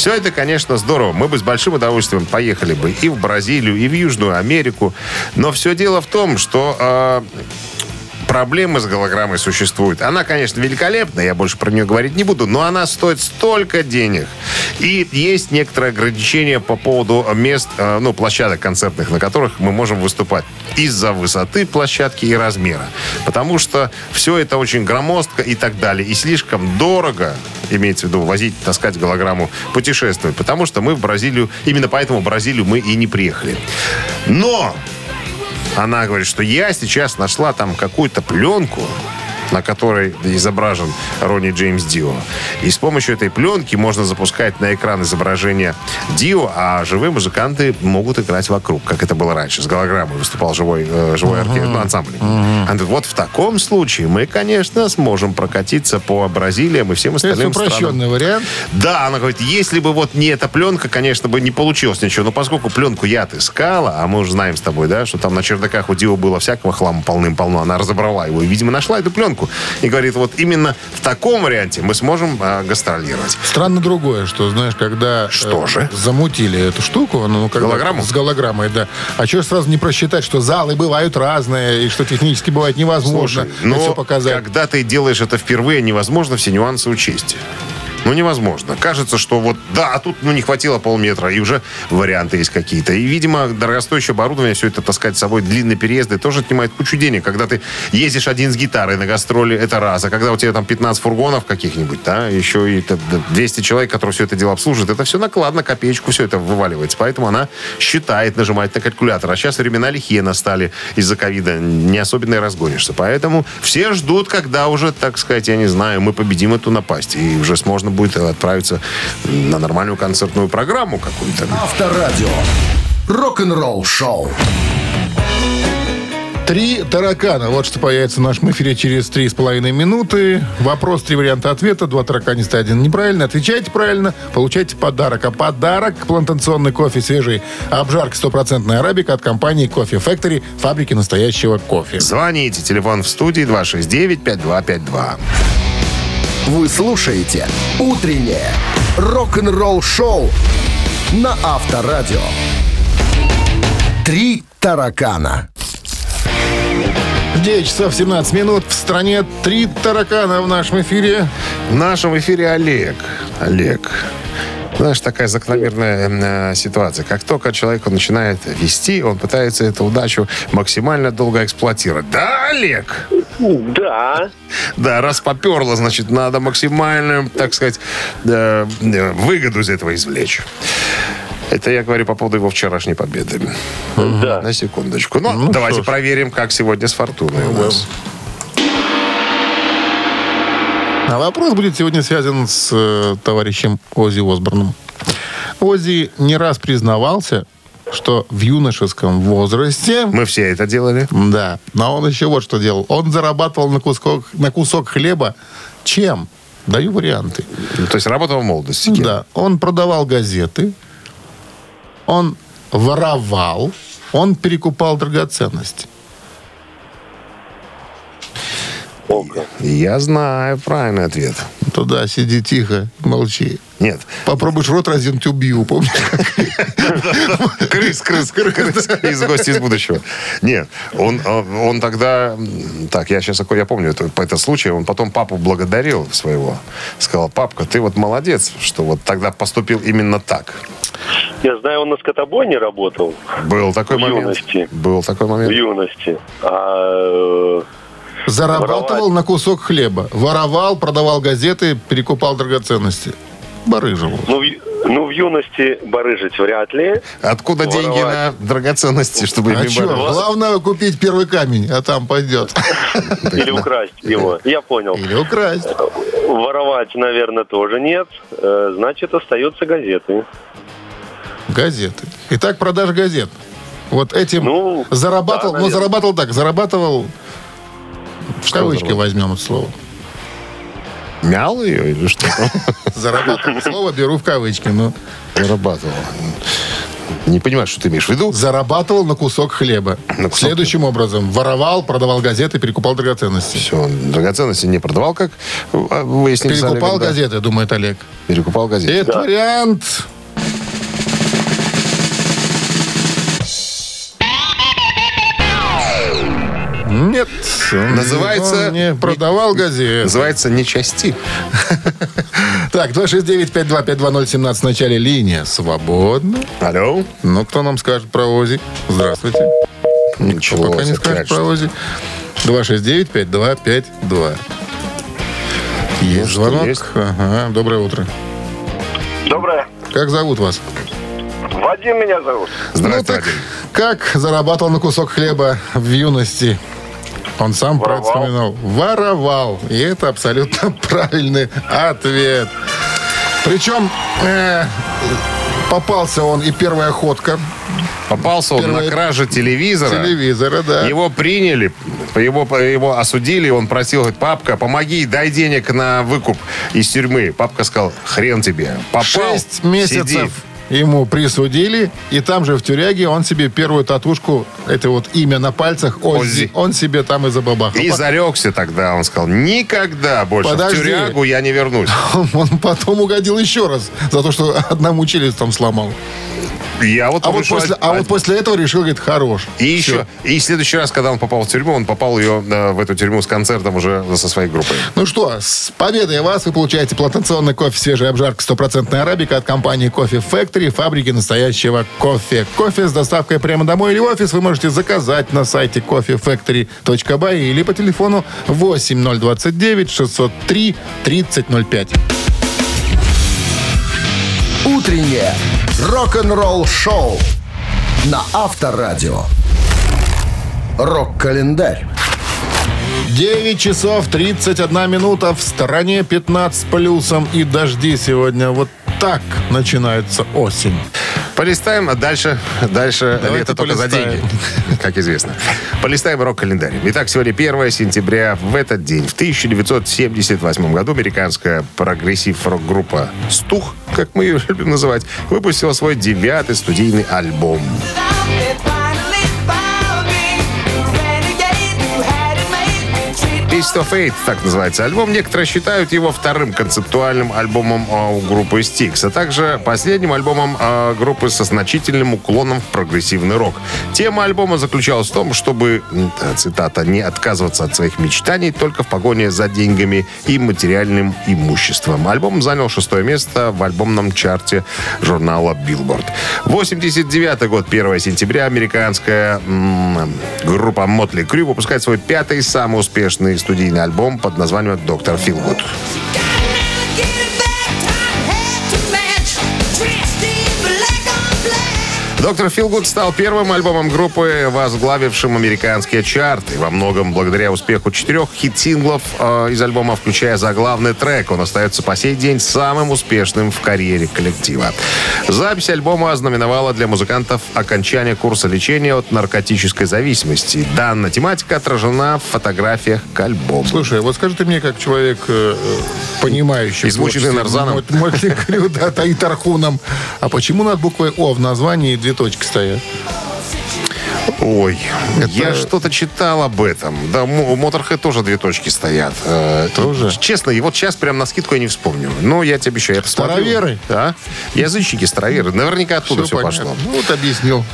все это, конечно, здорово. Мы бы с большим удовольствием поехали бы и в Бразилию, и в Южную Америку. Но все дело в том, что э, проблемы с голограммой существуют. Она, конечно, великолепна, я больше про нее говорить не буду, но она стоит столько денег. И есть некоторые ограничения по поводу мест, э, ну, площадок концертных, на которых мы можем выступать из-за высоты площадки и размера. Потому что все это очень громоздко и так далее. И слишком дорого, имеется в виду, возить, таскать голограмму, путешествовать. Потому что мы в Бразилию, именно поэтому в Бразилию мы и не приехали. Но она говорит, что я сейчас нашла там какую-то пленку, на которой изображен Ронни Джеймс Дио. И с помощью этой пленки можно запускать на экран изображение Дио, а живые музыканты могут играть вокруг, как это было раньше. С голограммой выступал живой, э, живой оркестр, ну, ансамбль. Говорит, вот в таком случае мы, конечно, сможем прокатиться по Бразилиям и всем это остальным странам. упрощенный вариант. Да, она говорит, если бы вот не эта пленка, конечно, бы не получилось ничего. Но поскольку пленку я отыскала, а мы уже знаем с тобой, да, что там на чердаках у Дио было всякого хлама полным-полно, она разобрала его и, видимо, нашла эту пленку. И говорит, вот именно в таком варианте мы сможем а, гастролировать. Странно другое, что, знаешь, когда... э, Что же? Замутили эту штуку, ну, когда- Голограмму? С голограммой, да. А что сразу не просчитать, что залы бывают разные, и что технически бывает невозможно Слушай, но все показать. когда ты делаешь это впервые, невозможно все нюансы учесть. Ну, невозможно. Кажется, что вот, да, а тут ну, не хватило полметра, и уже варианты есть какие-то. И, видимо, дорогостоящее оборудование, все это таскать с собой, длинные переезды, тоже отнимает кучу денег. Когда ты ездишь один с гитарой на гастроли, это раз. А когда у тебя там 15 фургонов каких-нибудь, да, еще и это 200 человек, которые все это дело обслуживают, это все накладно, копеечку все это вываливается. Поэтому она считает, нажимает на калькулятор. А сейчас времена лихие настали из-за ковида. Не особенно и разгонишься. Поэтому все ждут, когда уже, так сказать, я не знаю, мы победим эту напасть. И уже можно будет отправиться на нормальную концертную программу какую-то. Авторадио. Рок-н-ролл шоу. Три таракана. Вот что появится в нашем эфире через три с половиной минуты. Вопрос, три варианта ответа. Два тараканиста, один неправильно. Отвечайте правильно, получайте подарок. А подарок – плантационный кофе свежий. Обжарка стопроцентная арабика от компании Кофе Factory, фабрики настоящего кофе. Звоните. Телефон в студии 269-5252. Вы слушаете «Утреннее рок-н-ролл шоу» на Авторадио. Три таракана. 9 часов 17 минут. В стране три таракана в нашем эфире. В нашем эфире Олег. Олег. Знаешь, такая закономерная э, ситуация. Как только человек начинает вести, он пытается эту удачу максимально долго эксплуатировать. Да, Олег? Да. Да, раз поперло, значит, надо максимальную, так сказать, выгоду из этого извлечь. Это я говорю по поводу его вчерашней победы. Да. На секундочку. Ну, давайте проверим, как сегодня с Фортуной у нас. А вопрос будет сегодня связан с э, товарищем Ози Осборном. Ози не раз признавался, что в юношеском возрасте... Мы все это делали. Да, но он еще вот что делал. Он зарабатывал на кусок, на кусок хлеба чем? Даю варианты. Ну, То есть работал в молодости. кем? Да, он продавал газеты, он воровал, он перекупал драгоценности. Ого. Я знаю правильный ответ. Туда сиди тихо, молчи. Нет. Попробуешь рот разинуть, убью, помнишь? Крыс, крыс, крыс, крыс. Из гости из будущего. Нет, он, он, он тогда... Так, я сейчас я помню это, по этот случай. Он потом папу благодарил своего. Сказал, папка, ты вот молодец, что вот тогда поступил именно так. Я знаю, он на скотобойне работал Был такой В момент. юности. Был такой в момент. юности. А, Зарабатывал Воровать. на кусок хлеба. Воровал, продавал газеты, перекупал драгоценности. Барыжил. ну, в- ну, в юности барыжить вряд ли. Откуда деньги на Воровать. драгоценности, чтобы А ими что, главное купить первый камень, а там пойдет. Или украсть его. Я понял. Или украсть. Воровать, наверное, тоже нет. Э, Значит, остаются газеты. Газеты. Итак, продажа газет. Вот этим Ну, зарабатывал, да, ну, наверное. зарабатывал так, зарабатывал, в кавычки возьмем это слово. Мял ее или что? Зарабатывал. Слово беру в кавычки, ну. Зарабатывал. Не понимаю, что ты имеешь в виду. Зарабатывал на кусок хлеба. На кусок Следующим образом. Воровал, продавал газеты, перекупал драгоценности. Все, он драгоценности не продавал, как выяснили Перекупал Олегом, да? газеты, думает Олег. Перекупал газеты. Это вариант. Нет. Он- Называется- он не продавал газеты. Называется «Не части». Так, 269-5252017 в начале линия свободна. Алло. Ну, кто нам скажет про ОЗИ? Здравствуйте. Ничего Пока не скажет про ОЗИ. 269-5252. Есть звонок? есть. Ага, доброе утро. Доброе. Как зовут вас? Вадим меня зовут. Здравствуйте, Ну, так, Вадим. как зарабатывал на кусок хлеба в юности? Он сам Воровал. вспоминал. Воровал. И это абсолютно правильный ответ. Причем э, попался он и первая охотка Попался он Первое- на краже телевизора. телевизора, да. Его приняли, его, его осудили, он просил, говорит, папка, помоги, дай денег на выкуп из тюрьмы. Папка сказал, хрен тебе, попал, Шесть месяцев сиди. Ему присудили, и там же в тюряге он себе первую татушку, это вот имя на пальцах, Оззи, Оззи. он себе там и забабахал. И зарекся тогда, он сказал, никогда больше Подожди. в тюрягу я не вернусь. Он потом угодил еще раз за то, что одному челюсть там сломал. Я вот А вот, после, а вот после этого решил, говорит, хорош. И еще, и в следующий раз, когда он попал в тюрьму, он попал ее э, в эту тюрьму с концертом уже со своей группой. Ну что, с победой вас вы получаете плантационный кофе свежей обжарки стопроцентная арабика от компании Кофе Factory, фабрики настоящего кофе. Кофе с доставкой прямо домой или в офис вы можете заказать на сайте coffeefactory.by или по телефону 8029 603 3005. Утреннее рок-н-ролл-шоу на Авторадио. Рок-календарь. 9 часов 31 минута в стороне 15 с плюсом и дожди сегодня. Вот так начинается осень. Полистаем, а дальше, дальше Давайте лето только за полистаем. деньги, как известно. Полистаем рок-календарь. Итак, сегодня 1 сентября. В этот день, в 1978 году, американская прогрессив-рок-группа «Стух», как мы ее любим называть, выпустила свой девятый студийный альбом. Taste of Eight, так называется альбом. Некоторые считают его вторым концептуальным альбомом а, у группы Styx, а также последним альбомом а, группы со значительным уклоном в прогрессивный рок. Тема альбома заключалась в том, чтобы, м, цитата, не отказываться от своих мечтаний только в погоне за деньгами и материальным имуществом. Альбом занял шестое место в альбомном чарте журнала Billboard. 89 год, 1 сентября, американская м, группа Motley Crue выпускает свой пятый самый успешный студийный альбом под названием «Доктор Филгуд». Доктор Филгуд стал первым альбомом группы, возглавившим американские чарты. Во многом благодаря успеху четырех хит-синглов э, из альбома, включая заглавный трек. Он остается по сей день самым успешным в карьере коллектива. Запись альбома ознаменовала для музыкантов окончание курса лечения от наркотической зависимости. Данная тематика отражена в фотографиях к альбому. Слушай, вот скажи ты мне, как человек, э, э, понимающий... Измученный Нарзаном. Мот- Мотли Крю, да, и Тархуном. А почему над буквой О в названии две точки стоят? Ой, Это- я что-то читал об этом. Да, у Motorhead тоже две точки стоят. Э, Тоже? Честно, и вот сейчас прям на скидку я не вспомню. Но я тебе обещаю, я посмотрю. Староверы? Да. Язычники, староверы. Наверняка оттуда все, понятно. пошло. Ну, вот объяснил.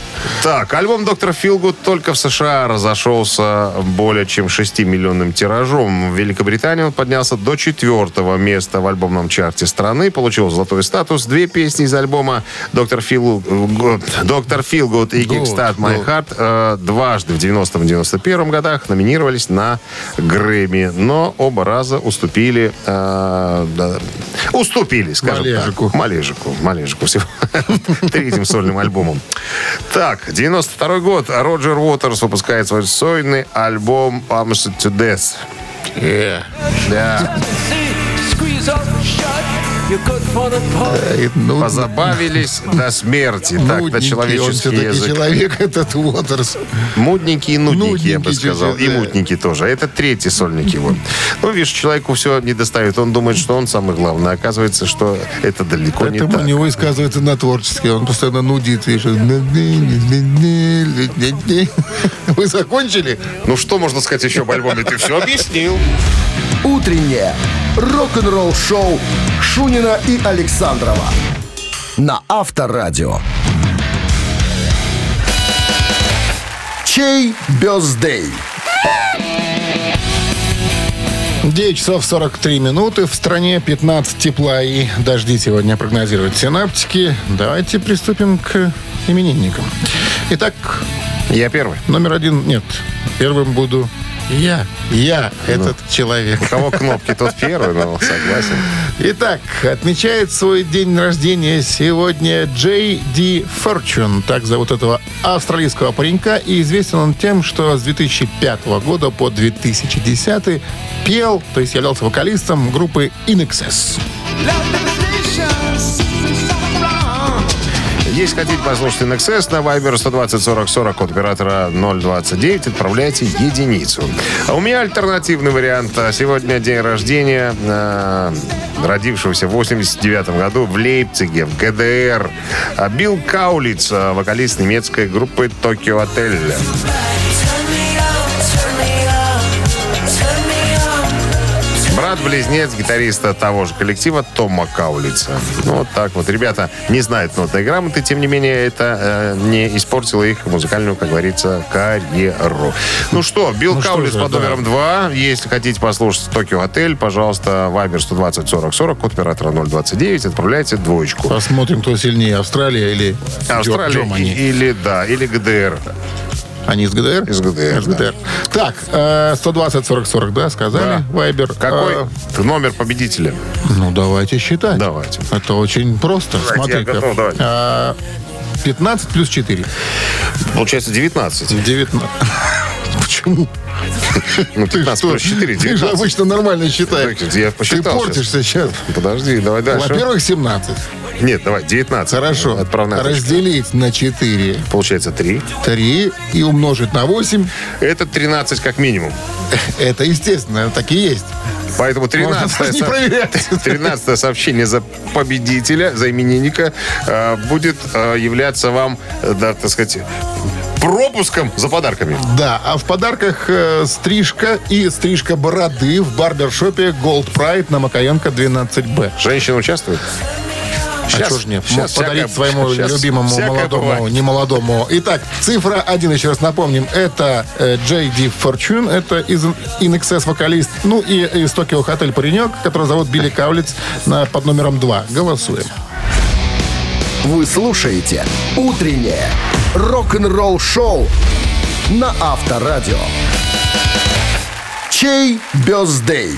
Так, альбом «Доктор Филгуд» только в США разошелся более чем 6 миллионным тиражом. В Великобритании он поднялся до четвертого места в альбомном чарте страны, получил золотой статус. Две песни из альбома «Доктор Филгуд», «Доктор Филгуд» и «Kickstart My. Heart» э, дважды в 90-м и 91 годах номинировались на Грэмми, но оба раза уступили, э, да, уступили, скажем Малежику. так. Малежику. Малежику всего. Третьим сольным альбомом. Так, 92 год. Роджер Уотерс выпускает свой сольный альбом «Pumped to Death». Э, Да. Ну, Позабавились до смерти. Так, на он человеческий все-таки язык. человек, этот Уотерс. Мудненький и нудненький, я бы сказал. чуть-чуть, И да. мутненький тоже. Это третий сольник его. Ну, видишь, человеку все не доставит. Он думает, что он самый главный. Оказывается, что это далеко не Поэтому так. у него высказывается на творчески. Он постоянно нудит. видишь. Вы закончили? Ну, что можно сказать еще об альбоме? Ты все объяснил. Утреннее рок-н-ролл-шоу Шунина и Александрова на Авторадио. Чей бездей? 9 часов 43 минуты. В стране 15 тепла и дожди сегодня прогнозируют синаптики. Давайте приступим к именинникам. Итак, Я первый. номер один... Нет, первым буду я. Я, этот человек. У кого кнопки, тот первый, ну, согласен. Итак, отмечает свой день рождения сегодня Джей Ди Форчун. Так зовут этого австралийского паренька. И известен он тем, что с 2005 года по 2010 пел, то есть являлся вокалистом группы In Excess. Если хотите послушать NXS на Viber 120 40 40 от оператора 029, отправляйте единицу. А у меня альтернативный вариант. Сегодня день рождения э, родившегося в 89 году в Лейпциге, в ГДР. А Билл Каулиц, вокалист немецкой группы Токио Отель. Брат-близнец гитариста того же коллектива Тома Каулица. Ну, вот так вот. Ребята не знают нотной грамоты, тем не менее, это э, не испортило их музыкальную, как говорится, карьеру. Ну что, Билл Ну что Каулиц же, под да. номером 2. Если хотите послушать Токио Отель, пожалуйста, Вайбер 120 40 40, код оператора 029, отправляйте двоечку. Посмотрим, кто сильнее, Австралия или Австралия Германия. и- или, да, или ГДР. Они из ГДР? Из ГДР, Из ГДР. Так, э, 120 40 40, да, сказали? Да. Вайбер. Какой Э, номер победителя? ну, давайте считать. Давайте. Это очень просто. Давайте, Смотри-ка. готов, давайте. А, 15 плюс 4. Получается 19. 19. Почему? Ну, Ты 15 что? плюс 4, Ты же 19. обычно нормально считаешь. Так, я Ты посчитал портишься сейчас. Подожди, давай дальше. Во-первых, 17. Нет, давай, 19. Хорошо. Отправная точка. Разделить на 4. Получается 3. 3 и умножить на 8. Это 13 как минимум. Это естественно, так и есть. Поэтому Можно 13 не проверять. 13 сообщение за победителя, за именинника э, будет э, являться вам, э, да, так сказать, пропуском за подарками. Да, а в подарках э, стрижка и стрижка бороды в барбершопе Gold Pride на Макаенко 12Б. Женщина участвует? А что ж нет? щас Подарить всякое- своему щас любимому молодому, бывает. не молодому. Итак, цифра один, еще раз напомним, это э, JD Fortune, это из InXS вокалист, ну и из Токио Хотель паренек, который зовут Билли Каулиц на, под номером 2. Голосуем. Вы слушаете «Утреннее рок-н-ролл-шоу» на Авторадио. Чей бездей?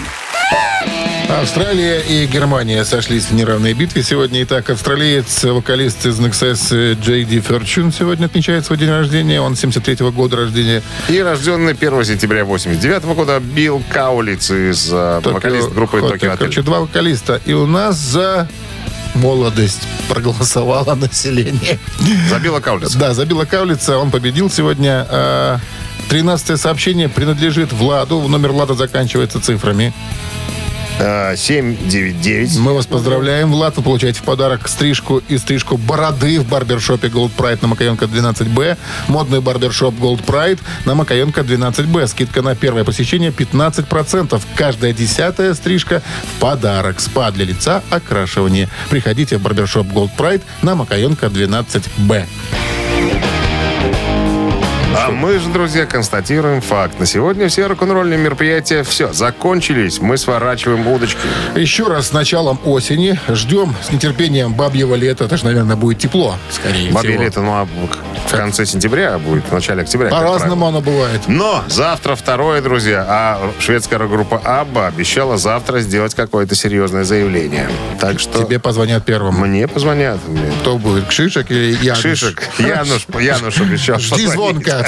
Австралия и Германия сошлись в неравной битве сегодня. Итак, австралиец, вокалист из NXS JD Fortune сегодня отмечает свой день рождения. Он 73-го года рождения. И рожденный 1 сентября 89 года Билл Каулиц из э, Токио вокалист группы. Токио Короче, Отель. два вокалиста. И у нас за молодость проголосовало население. За Билла Каулица. Да, забила Кавлица, он победил сегодня. А, 13 сообщение принадлежит Владу. Номер Влада заканчивается цифрами. Э, 799. Мы вас поздравляем, Влад. Вы получаете в подарок стрижку и стрижку бороды в барбершопе Gold Pride на Макаенко 12Б. Модный барбершоп Gold Pride на Макаенко 12Б. Скидка на первое посещение 15%. Каждая десятая стрижка в подарок. Спа для лица, окрашивание. Приходите в барбершоп Gold Pride на Макаенко 12Б. А мы же, друзья, констатируем факт. На сегодня все рок-н-ролльные мероприятия, все, закончились. Мы сворачиваем удочки. Еще раз с началом осени. Ждем с нетерпением бабьего лета. Это же, наверное, будет тепло, скорее Бабье всего. лето, ну, а в конце сентября будет, в начале октября. По-разному оно бывает. Но завтра второе, друзья, а шведская рок-группа Абба обещала завтра сделать какое-то серьезное заявление. Так что Тебе позвонят первым. мне позвонят. Кто будет, Кшишек или Януш? Шишек, Януш, Януш обещал. Жди позвонить. звонка.